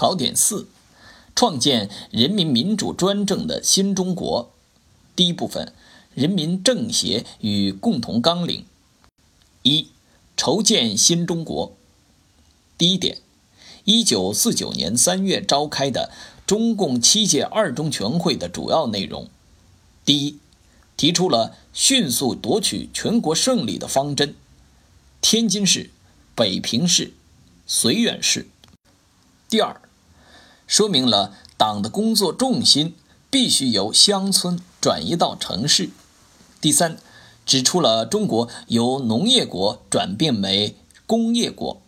考点四：创建人民民主专政的新中国。第一部分：人民政协与共同纲领。一、筹建新中国。第一点，一九四九年三月召开的中共七届二中全会的主要内容：第一，提出了迅速夺取全国胜利的方针。天津市、北平市、绥远市。第二，说明了党的工作重心必须由乡村转移到城市。第三，指出了中国由农业国转变为工业国，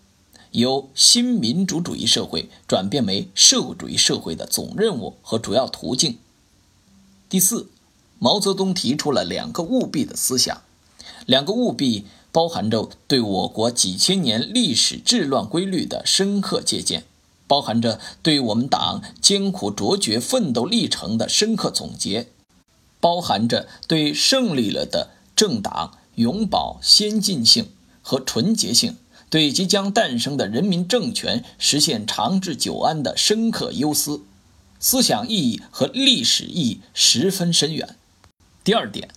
由新民主主义社会转变为社会主义社会的总任务和主要途径。第四，毛泽东提出了两个务必的思想，两个务必。包含着对我国几千年历史治乱规律的深刻借鉴，包含着对我们党艰苦卓绝奋斗历程的深刻总结，包含着对胜利了的政党永葆先进性和纯洁性，对即将诞生的人民政权实现长治久安的深刻忧思，思想意义和历史意义十分深远。第二点，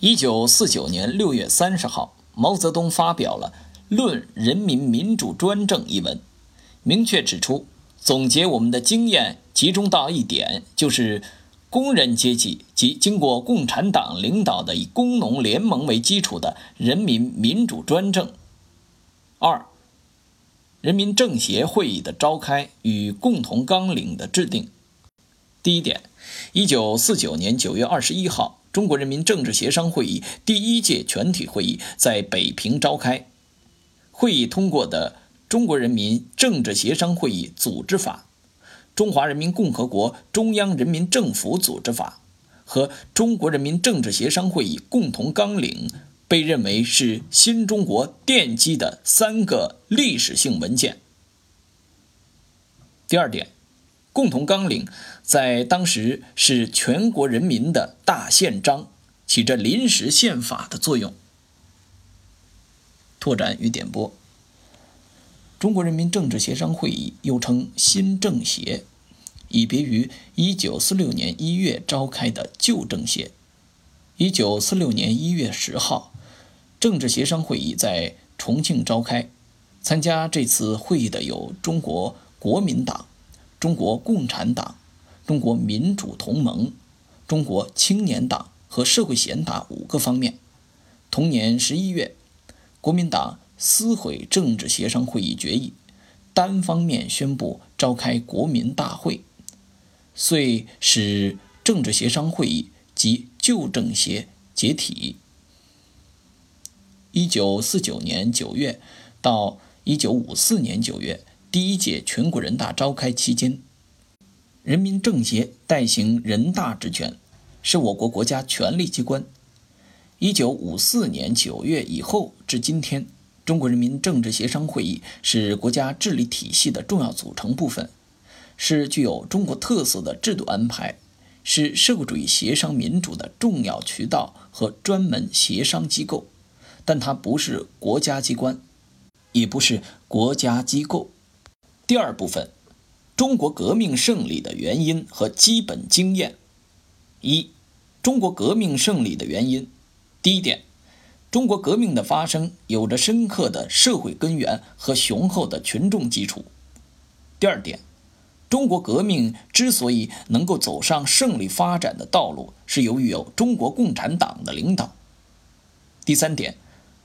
一九四九年六月三十号。毛泽东发表了《论人民民主专政》一文，明确指出，总结我们的经验集中到一点，就是工人阶级及经过共产党领导的以工农联盟为基础的人民民主专政。二，人民政协会议的召开与共同纲领的制定。第一点，一九四九年九月二十一号。中国人民政治协商会议第一届全体会议在北平召开，会议通过的《中国人民政治协商会议组织法》《中华人民共和国中央人民政府组织法》和《中国人民政治协商会议共同纲领》被认为是新中国奠基的三个历史性文件。第二点。共同纲领在当时是全国人民的大宪章，起着临时宪法的作用。拓展与点拨：中国人民政治协商会议又称新政协，以别于1946年1月召开的旧政协。1946年1月10号，政治协商会议在重庆召开，参加这次会议的有中国国民党。中国共产党、中国民主同盟、中国青年党和社会贤达五个方面。同年十一月，国民党撕毁政治协商会议决议，单方面宣布召开国民大会，遂使政治协商会议及旧政协解体。一九四九年九月到一九五四年九月。第一届全国人大召开期间，人民政协代行人大职权，是我国国家权力机关。一九五四年九月以后至今天，中国人民政治协商会议是国家治理体系的重要组成部分，是具有中国特色的制度安排，是社会主义协商民主的重要渠道和专门协商机构，但它不是国家机关，也不是国家机构。第二部分，中国革命胜利的原因和基本经验。一，中国革命胜利的原因。第一点，中国革命的发生有着深刻的社会根源和雄厚的群众基础。第二点，中国革命之所以能够走上胜利发展的道路，是由于有中国共产党的领导。第三点，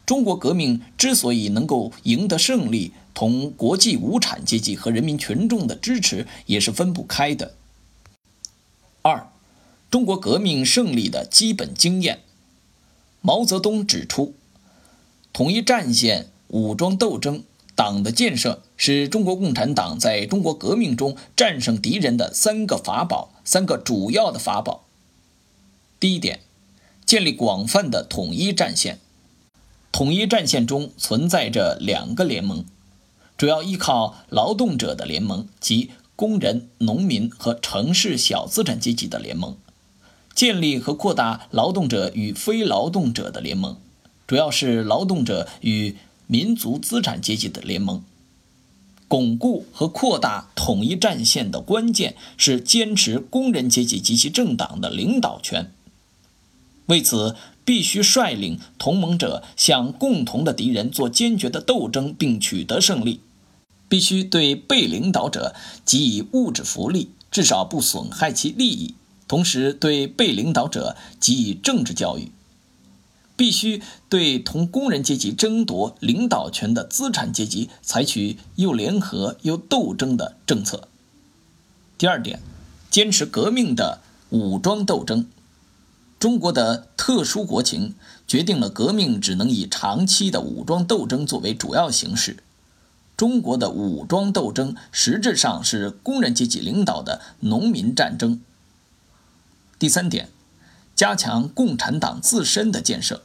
中国革命之所以能够赢得胜利。同国际无产阶级和人民群众的支持也是分不开的。二，中国革命胜利的基本经验。毛泽东指出，统一战线、武装斗争、党的建设是中国共产党在中国革命中战胜敌人的三个法宝，三个主要的法宝。第一点，建立广泛的统一战线。统一战线中存在着两个联盟。主要依靠劳动者的联盟及工人、农民和城市小资产阶级的联盟，建立和扩大劳动者与非劳动者的联盟，主要是劳动者与民族资产阶级的联盟。巩固和扩大统一战线的关键是坚持工人阶级及其政党的领导权。为此，必须率领同盟者向共同的敌人做坚决的斗争，并取得胜利。必须对被领导者给予物质福利，至少不损害其利益；同时，对被领导者给予政治教育。必须对同工人阶级争夺领导权的资产阶级采取又联合又斗争的政策。第二点，坚持革命的武装斗争。中国的特殊国情决定了革命只能以长期的武装斗争作为主要形式。中国的武装斗争实质上是工人阶级领导的农民战争。第三点，加强共产党自身的建设。